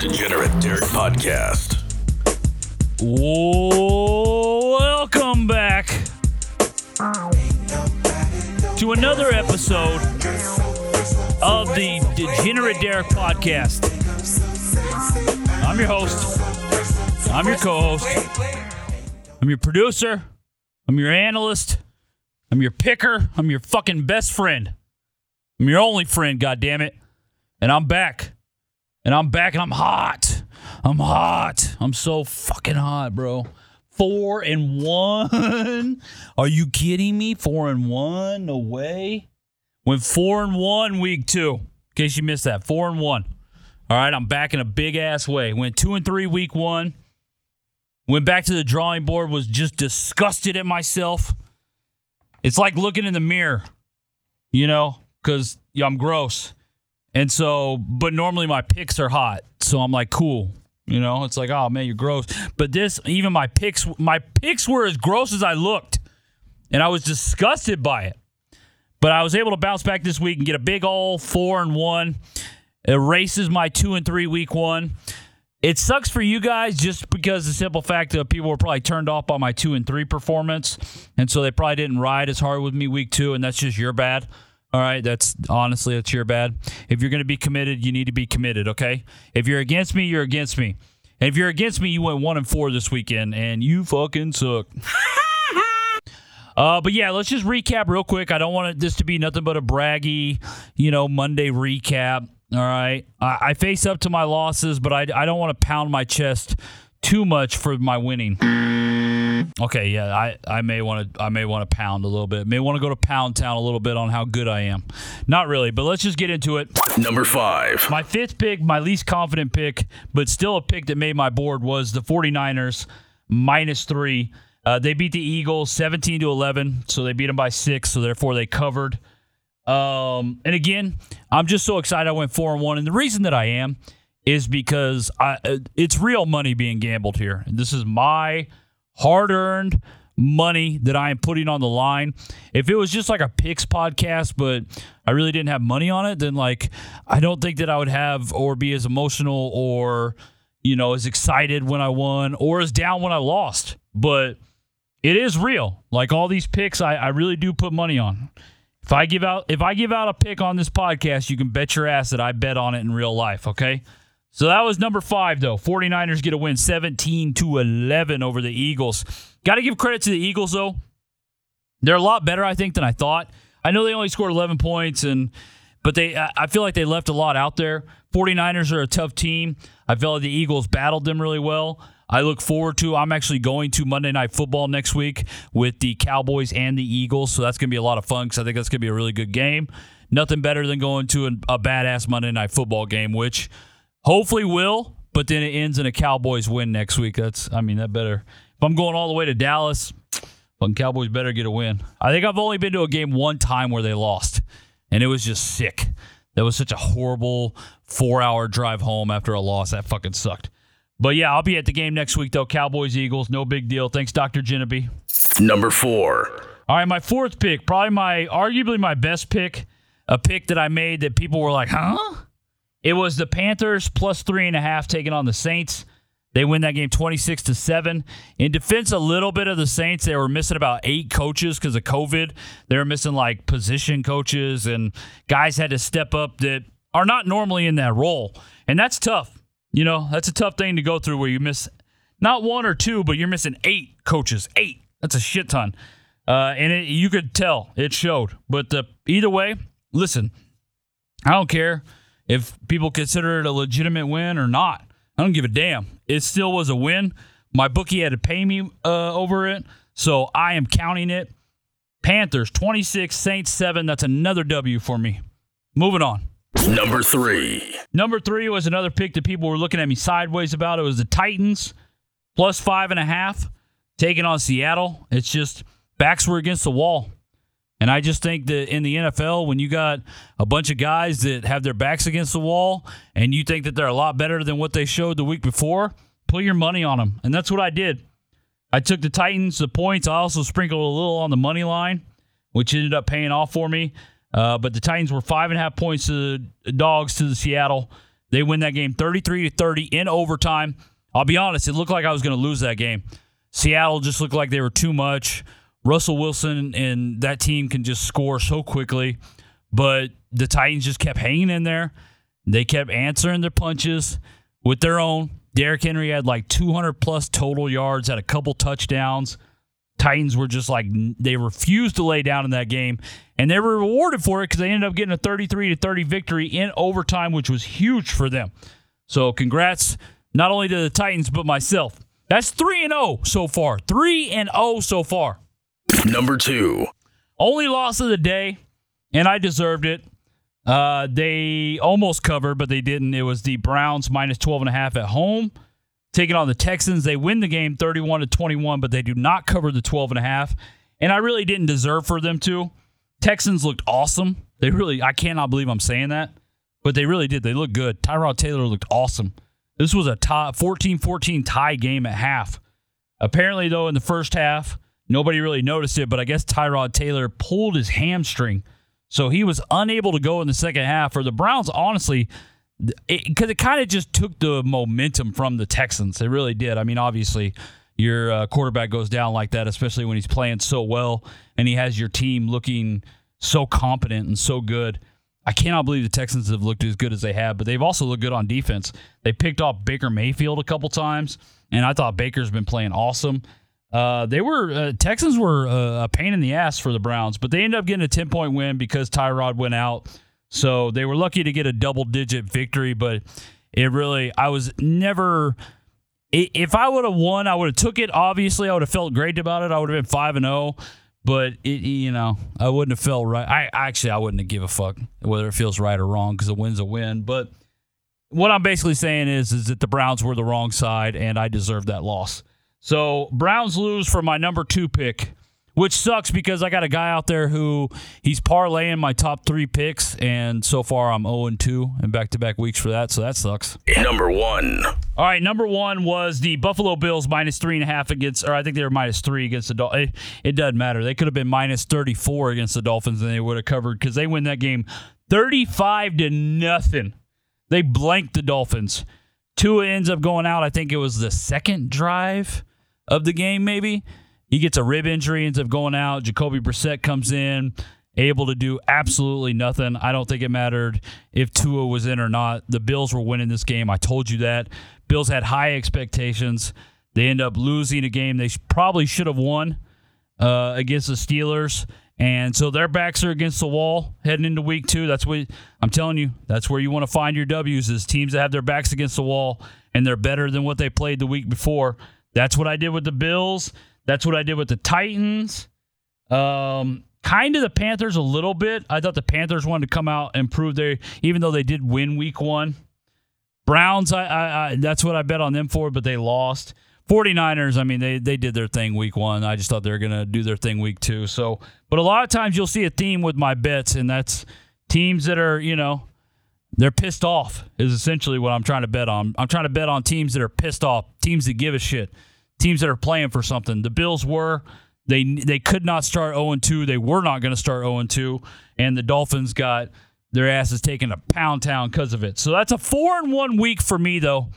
Degenerate Derek Podcast. Welcome back to another episode of the Degenerate Derek Podcast. I'm your host. I'm your co-host. I'm your producer. I'm your analyst. I'm your picker. I'm your fucking best friend. I'm your only friend, goddammit. And I'm back. And I'm back and I'm hot. I'm hot. I'm so fucking hot, bro. Four and one. Are you kidding me? Four and one? No way. Went four and one week two. In case you missed that. Four and one. All right, I'm back in a big ass way. Went two and three week one. Went back to the drawing board, was just disgusted at myself. It's like looking in the mirror, you know, because I'm gross. And so, but normally my picks are hot. So I'm like, cool. You know, it's like, oh man, you're gross. But this, even my picks, my picks were as gross as I looked. And I was disgusted by it. But I was able to bounce back this week and get a big old four and one. Erases my two and three week one. It sucks for you guys just because the simple fact that people were probably turned off by my two and three performance. And so they probably didn't ride as hard with me week two, and that's just your bad. All right, that's honestly that's your bad. If you're going to be committed, you need to be committed, okay? If you're against me, you're against me. And if you're against me, you went 1 and 4 this weekend and you fucking suck. Uh, but yeah, let's just recap real quick. I don't want this to be nothing but a braggy, you know, Monday recap. All right. I, I face up to my losses, but I, I don't want to pound my chest too much for my winning. Okay, yeah, I, I may want to I may want to pound a little bit. May want to go to Pound Town a little bit on how good I am. Not really, but let's just get into it. Number five. My fifth pick, my least confident pick, but still a pick that made my board was the 49ers minus three. Uh, they beat the Eagles 17 to 11, so they beat them by six, so therefore they covered. Um, and again, I'm just so excited I went four and one, and the reason that I am is because I, uh, it's real money being gambled here. This is my hard earned money that I am putting on the line. If it was just like a picks podcast, but I really didn't have money on it, then like I don't think that I would have or be as emotional or you know as excited when I won or as down when I lost. But it is real. Like all these picks, I, I really do put money on. If I give out if I give out a pick on this podcast, you can bet your ass that I bet on it in real life, okay? So that was number five, though. 49ers get a win 17 to 11 over the Eagles. Got to give credit to the Eagles, though. They're a lot better, I think, than I thought. I know they only scored 11 points, and but they I feel like they left a lot out there. 49ers are a tough team. I feel like the Eagles battled them really well. I look forward to. I'm actually going to Monday Night Football next week with the Cowboys and the Eagles, so that's going to be a lot of fun because I think that's going to be a really good game. Nothing better than going to a, a badass Monday Night Football game, which Hopefully will, but then it ends in a Cowboys win next week. That's I mean that better. If I'm going all the way to Dallas, fucking Cowboys better get a win. I think I've only been to a game one time where they lost, and it was just sick. That was such a horrible four hour drive home after a loss. That fucking sucked. But yeah, I'll be at the game next week though. Cowboys Eagles, no big deal. Thanks, Dr. Genevieve. Number four. All right, my fourth pick, probably my arguably my best pick, a pick that I made that people were like, huh? It was the Panthers plus three and a half taking on the Saints. They win that game 26 to 7. In defense, a little bit of the Saints, they were missing about eight coaches because of COVID. They were missing like position coaches, and guys had to step up that are not normally in that role. And that's tough. You know, that's a tough thing to go through where you miss not one or two, but you're missing eight coaches. Eight. That's a shit ton. Uh, and it, you could tell it showed. But the, either way, listen, I don't care if people consider it a legitimate win or not. I don't give a damn. It still was a win. My bookie had to pay me uh, over it, so I am counting it. Panthers 26, Saints 7. That's another W for me. Moving on. Number three. Number three was another pick that people were looking at me sideways about. It was the Titans plus five and a half taking on Seattle. It's just backs were against the wall. And I just think that in the NFL, when you got a bunch of guys that have their backs against the wall and you think that they're a lot better than what they showed the week before, put your money on them. And that's what I did. I took the Titans, the points. I also sprinkled a little on the money line, which ended up paying off for me. Uh, but the Titans were five and a half points to the dogs to the Seattle. They win that game 33 to 30 in overtime. I'll be honest, it looked like I was going to lose that game. Seattle just looked like they were too much. Russell Wilson and that team can just score so quickly, but the Titans just kept hanging in there. They kept answering their punches with their own. Derrick Henry had like 200 plus total yards, had a couple touchdowns. Titans were just like they refused to lay down in that game, and they were rewarded for it because they ended up getting a 33 to 30 victory in overtime, which was huge for them. So, congrats not only to the Titans but myself. That's three and zero so far. Three and zero so far. Number two. Only loss of the day, and I deserved it. Uh, they almost covered, but they didn't. It was the Browns minus 12 and a half at home taking on the Texans. They win the game 31 to 21, but they do not cover the 12 and a half. And I really didn't deserve for them to. Texans looked awesome. They really I cannot believe I'm saying that, but they really did. They looked good. Tyrod Taylor looked awesome. This was a tie 14-14 tie game at half. Apparently though in the first half, nobody really noticed it, but I guess Tyrod Taylor pulled his hamstring. So he was unable to go in the second half. For the Browns, honestly, because it, it kind of just took the momentum from the Texans. It really did. I mean, obviously, your uh, quarterback goes down like that, especially when he's playing so well and he has your team looking so competent and so good. I cannot believe the Texans have looked as good as they have, but they've also looked good on defense. They picked off Baker Mayfield a couple times, and I thought Baker's been playing awesome. Uh, they were uh, Texans were uh, a pain in the ass for the Browns, but they ended up getting a ten point win because Tyrod went out. So they were lucky to get a double digit victory, but it really, I was never. If I would have won, I would have took it. Obviously, I would have felt great about it. I would have been five and zero, oh, but it, you know, I wouldn't have felt right. I actually, I wouldn't have give a fuck whether it feels right or wrong because a win's a win. But what I'm basically saying is, is that the Browns were the wrong side, and I deserved that loss. So Browns lose for my number two pick which sucks because I got a guy out there who he's parlaying my top three picks, and so far I'm 0 and 2 in back to back weeks for that, so that sucks. Number one. All right, number one was the Buffalo Bills minus three and a half against, or I think they were minus three against the Dolphins. It, it doesn't matter. They could have been minus 34 against the Dolphins, and they would have covered because they win that game 35 to nothing. They blanked the Dolphins. Tua ends up going out. I think it was the second drive of the game, maybe. He gets a rib injury, ends up going out. Jacoby Brissett comes in, able to do absolutely nothing. I don't think it mattered if Tua was in or not. The Bills were winning this game. I told you that. Bills had high expectations. They end up losing a game they probably should have won uh, against the Steelers. And so their backs are against the wall heading into week two. That's what I'm telling you. That's where you want to find your W's is teams that have their backs against the wall and they're better than what they played the week before. That's what I did with the Bills. That's what I did with the Titans. Um, kind of the Panthers a little bit. I thought the Panthers wanted to come out and prove they, even though they did win week one. Browns, I, I, I, that's what I bet on them for, but they lost. 49ers, I mean, they, they did their thing week one. I just thought they were to do their thing week two. So, but a lot of times you'll see a theme with my bets, and that's teams that are, you know, they're pissed off, is essentially what I'm trying to bet on. I'm trying to bet on teams that are pissed off, teams that give a shit teams that are playing for something. The Bills were they they could not start 0 2. They were not going to start 0 2, and the Dolphins got their asses taken to Pound Town because of it. So that's a four and one week for me, though.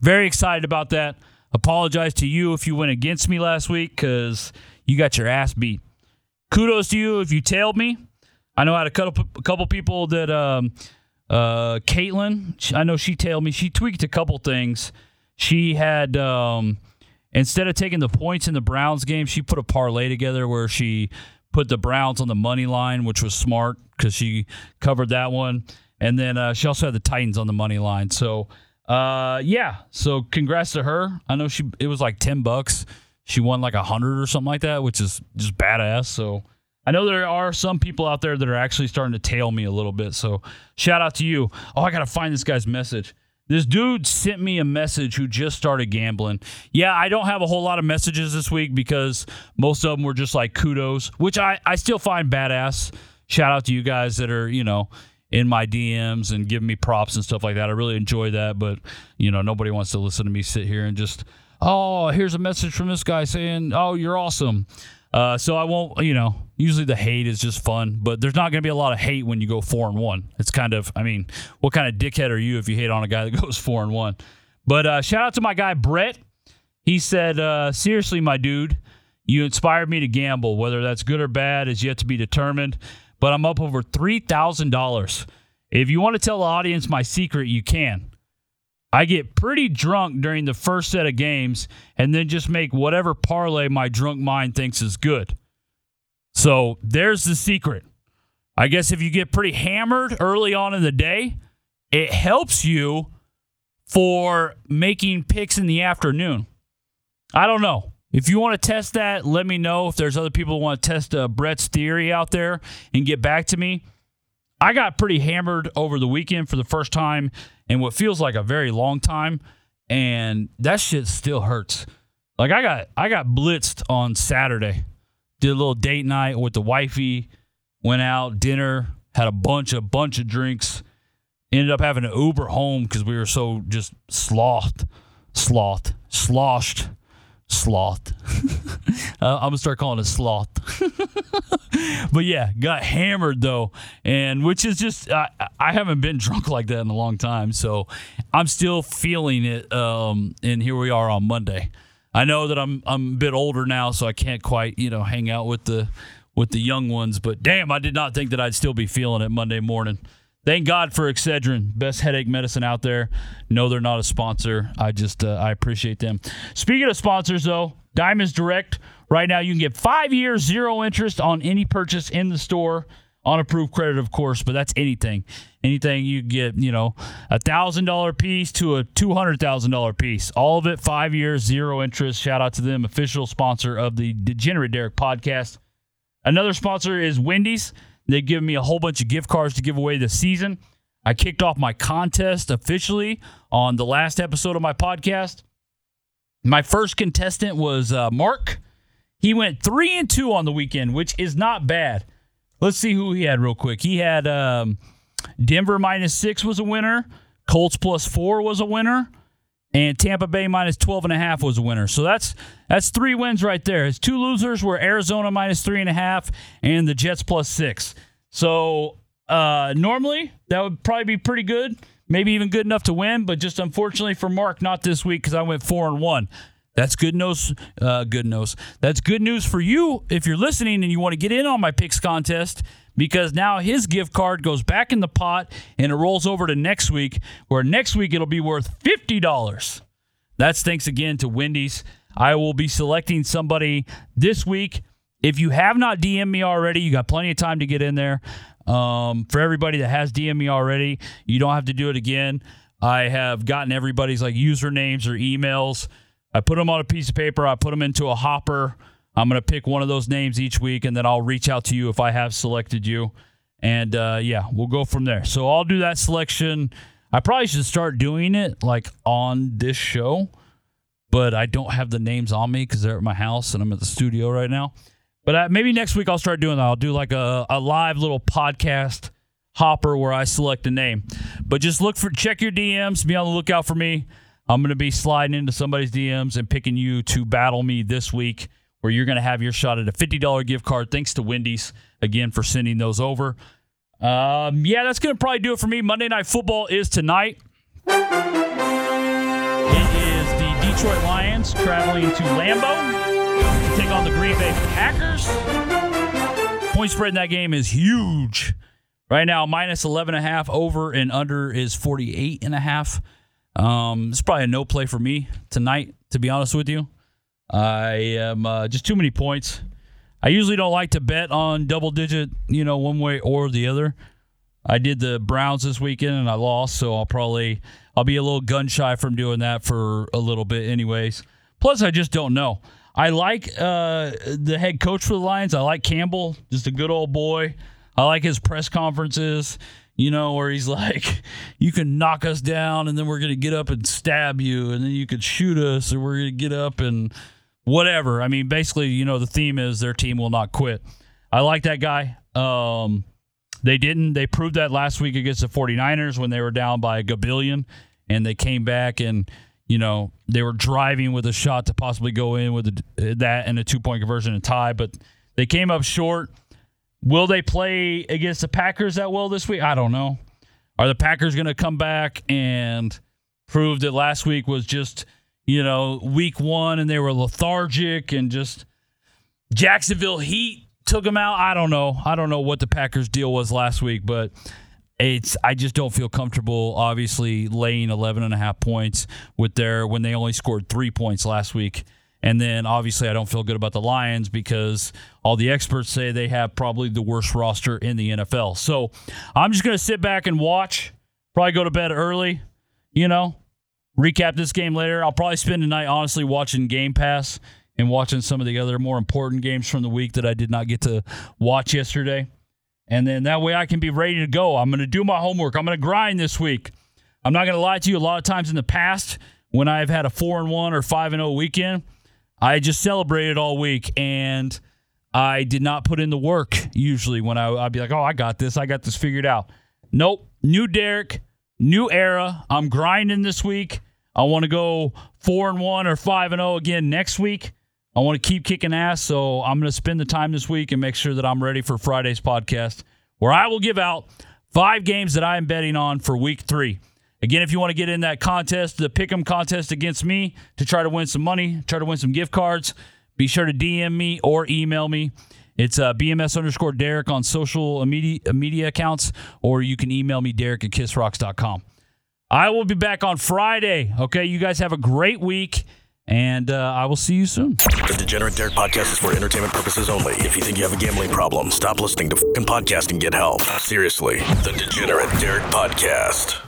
Very excited about that. Apologize to you if you went against me last week because you got your ass beat. Kudos to you if you tailed me. I know I had a couple, a couple people that um, uh, Caitlin. I know she tailed me. She tweaked a couple things. She had um, instead of taking the points in the Browns game, she put a parlay together where she put the Browns on the money line, which was smart because she covered that one. And then uh, she also had the Titans on the money line. So, uh, yeah. So, congrats to her. I know she it was like ten bucks. She won like a hundred or something like that, which is just badass. So, I know there are some people out there that are actually starting to tail me a little bit. So, shout out to you. Oh, I gotta find this guy's message. This dude sent me a message who just started gambling. Yeah, I don't have a whole lot of messages this week because most of them were just like kudos, which I, I still find badass. Shout out to you guys that are, you know, in my DMs and giving me props and stuff like that. I really enjoy that, but, you know, nobody wants to listen to me sit here and just, oh, here's a message from this guy saying, oh, you're awesome. Uh, so I won't, you know, usually the hate is just fun, but there's not going to be a lot of hate when you go four and one. It's kind of, I mean, what kind of dickhead are you if you hate on a guy that goes four and one? But uh, shout out to my guy Brett. He said, uh, seriously, my dude, you inspired me to gamble. Whether that's good or bad is yet to be determined, but I'm up over $3,000. If you want to tell the audience my secret, you can. I get pretty drunk during the first set of games and then just make whatever parlay my drunk mind thinks is good. So there's the secret. I guess if you get pretty hammered early on in the day, it helps you for making picks in the afternoon. I don't know. If you want to test that, let me know. If there's other people who want to test uh, Brett's theory out there and get back to me. I got pretty hammered over the weekend for the first time in what feels like a very long time, and that shit still hurts. Like I got I got blitzed on Saturday. Did a little date night with the wifey, went out, dinner, had a bunch a bunch of drinks. Ended up having to Uber home because we were so just slothed, sloth, sloshed sloth. uh, I'm gonna start calling it sloth. but yeah, got hammered though, and which is just I, I haven't been drunk like that in a long time, so I'm still feeling it. Um, and here we are on Monday. I know that I'm I'm a bit older now, so I can't quite you know hang out with the with the young ones. But damn, I did not think that I'd still be feeling it Monday morning. Thank God for Excedrin, best headache medicine out there. No, they're not a sponsor. I just uh, I appreciate them. Speaking of sponsors, though, Diamonds Direct. Right now, you can get five years zero interest on any purchase in the store on approved credit, of course, but that's anything. Anything you get, you know, a thousand dollar piece to a two hundred thousand dollar piece. All of it, five years, zero interest. Shout out to them, official sponsor of the Degenerate Derek podcast. Another sponsor is Wendy's. They've given me a whole bunch of gift cards to give away this season. I kicked off my contest officially on the last episode of my podcast. My first contestant was uh, Mark. He went three and two on the weekend, which is not bad. Let's see who he had real quick. He had um, Denver minus six was a winner. Colts plus four was a winner and Tampa Bay minus 12 and a half was a winner. So that's that's three wins right there. His two losers were Arizona minus three and a half and the Jets plus six. So uh, normally that would probably be pretty good, maybe even good enough to win, but just unfortunately for Mark, not this week because I went four and one. That's good news. Uh, good news. That's good news for you if you're listening and you want to get in on my picks contest because now his gift card goes back in the pot and it rolls over to next week, where next week it'll be worth $50. That's thanks again to Wendy's. I will be selecting somebody this week. If you have not DM'd me already, you got plenty of time to get in there. Um, for everybody that has DM'd me already, you don't have to do it again. I have gotten everybody's like usernames or emails. I put them on a piece of paper. I put them into a hopper. I'm going to pick one of those names each week, and then I'll reach out to you if I have selected you. And uh, yeah, we'll go from there. So I'll do that selection. I probably should start doing it like on this show, but I don't have the names on me because they're at my house and I'm at the studio right now. But uh, maybe next week I'll start doing that. I'll do like a, a live little podcast hopper where I select a name. But just look for check your DMs. Be on the lookout for me. I'm going to be sliding into somebody's DMs and picking you to battle me this week where you're going to have your shot at a $50 gift card. Thanks to Wendy's again for sending those over. Um, yeah, that's going to probably do it for me. Monday Night Football is tonight. It is the Detroit Lions traveling to Lambeau to take on the Green Bay Packers. Point spread in that game is huge. Right now, minus 11.5 over and under is 48.5. Um, it's probably a no play for me tonight, to be honest with you. I am uh, just too many points. I usually don't like to bet on double digit, you know, one way or the other. I did the Browns this weekend and I lost, so I'll probably I'll be a little gun shy from doing that for a little bit, anyways. Plus, I just don't know. I like uh, the head coach for the Lions. I like Campbell, just a good old boy. I like his press conferences, you know, where he's like, "You can knock us down, and then we're gonna get up and stab you, and then you could shoot us, or we're gonna get up and." whatever. I mean, basically, you know, the theme is their team will not quit. I like that guy. Um, they didn't. They proved that last week against the 49ers when they were down by a gabillion and they came back and, you know, they were driving with a shot to possibly go in with a, that and a two point conversion and tie, but they came up short. Will they play against the Packers that well this week? I don't know. Are the Packers going to come back and prove that last week was just, you know, week one and they were lethargic and just Jacksonville Heat took them out? I don't know. I don't know what the Packers deal was last week, but it's I just don't feel comfortable obviously laying 11 and a half points with their when they only scored 3 points last week. And then obviously I don't feel good about the Lions because all the experts say they have probably the worst roster in the NFL. So, I'm just going to sit back and watch, probably go to bed early, you know, recap this game later. I'll probably spend the night honestly watching Game Pass and watching some of the other more important games from the week that I did not get to watch yesterday. And then that way I can be ready to go. I'm going to do my homework. I'm going to grind this week. I'm not going to lie to you. A lot of times in the past, when I've had a four and one or five and zero weekend, I just celebrated all week and I did not put in the work. Usually, when I, I'd be like, "Oh, I got this. I got this figured out." Nope. New Derek, new era. I'm grinding this week. I want to go four and one or five and zero again next week. I want to keep kicking ass, so I'm going to spend the time this week and make sure that I'm ready for Friday's podcast, where I will give out five games that I am betting on for week three. Again, if you want to get in that contest, the pick'em contest against me to try to win some money, try to win some gift cards, be sure to DM me or email me. It's uh, BMS underscore Derek on social media, media accounts, or you can email me, Derek at kissrocks.com. I will be back on Friday. Okay, you guys have a great week. And uh, I will see you soon. The Degenerate Derek podcast is for entertainment purposes only. If you think you have a gambling problem, stop listening to fucking podcast and get help. Seriously, the Degenerate Derek podcast.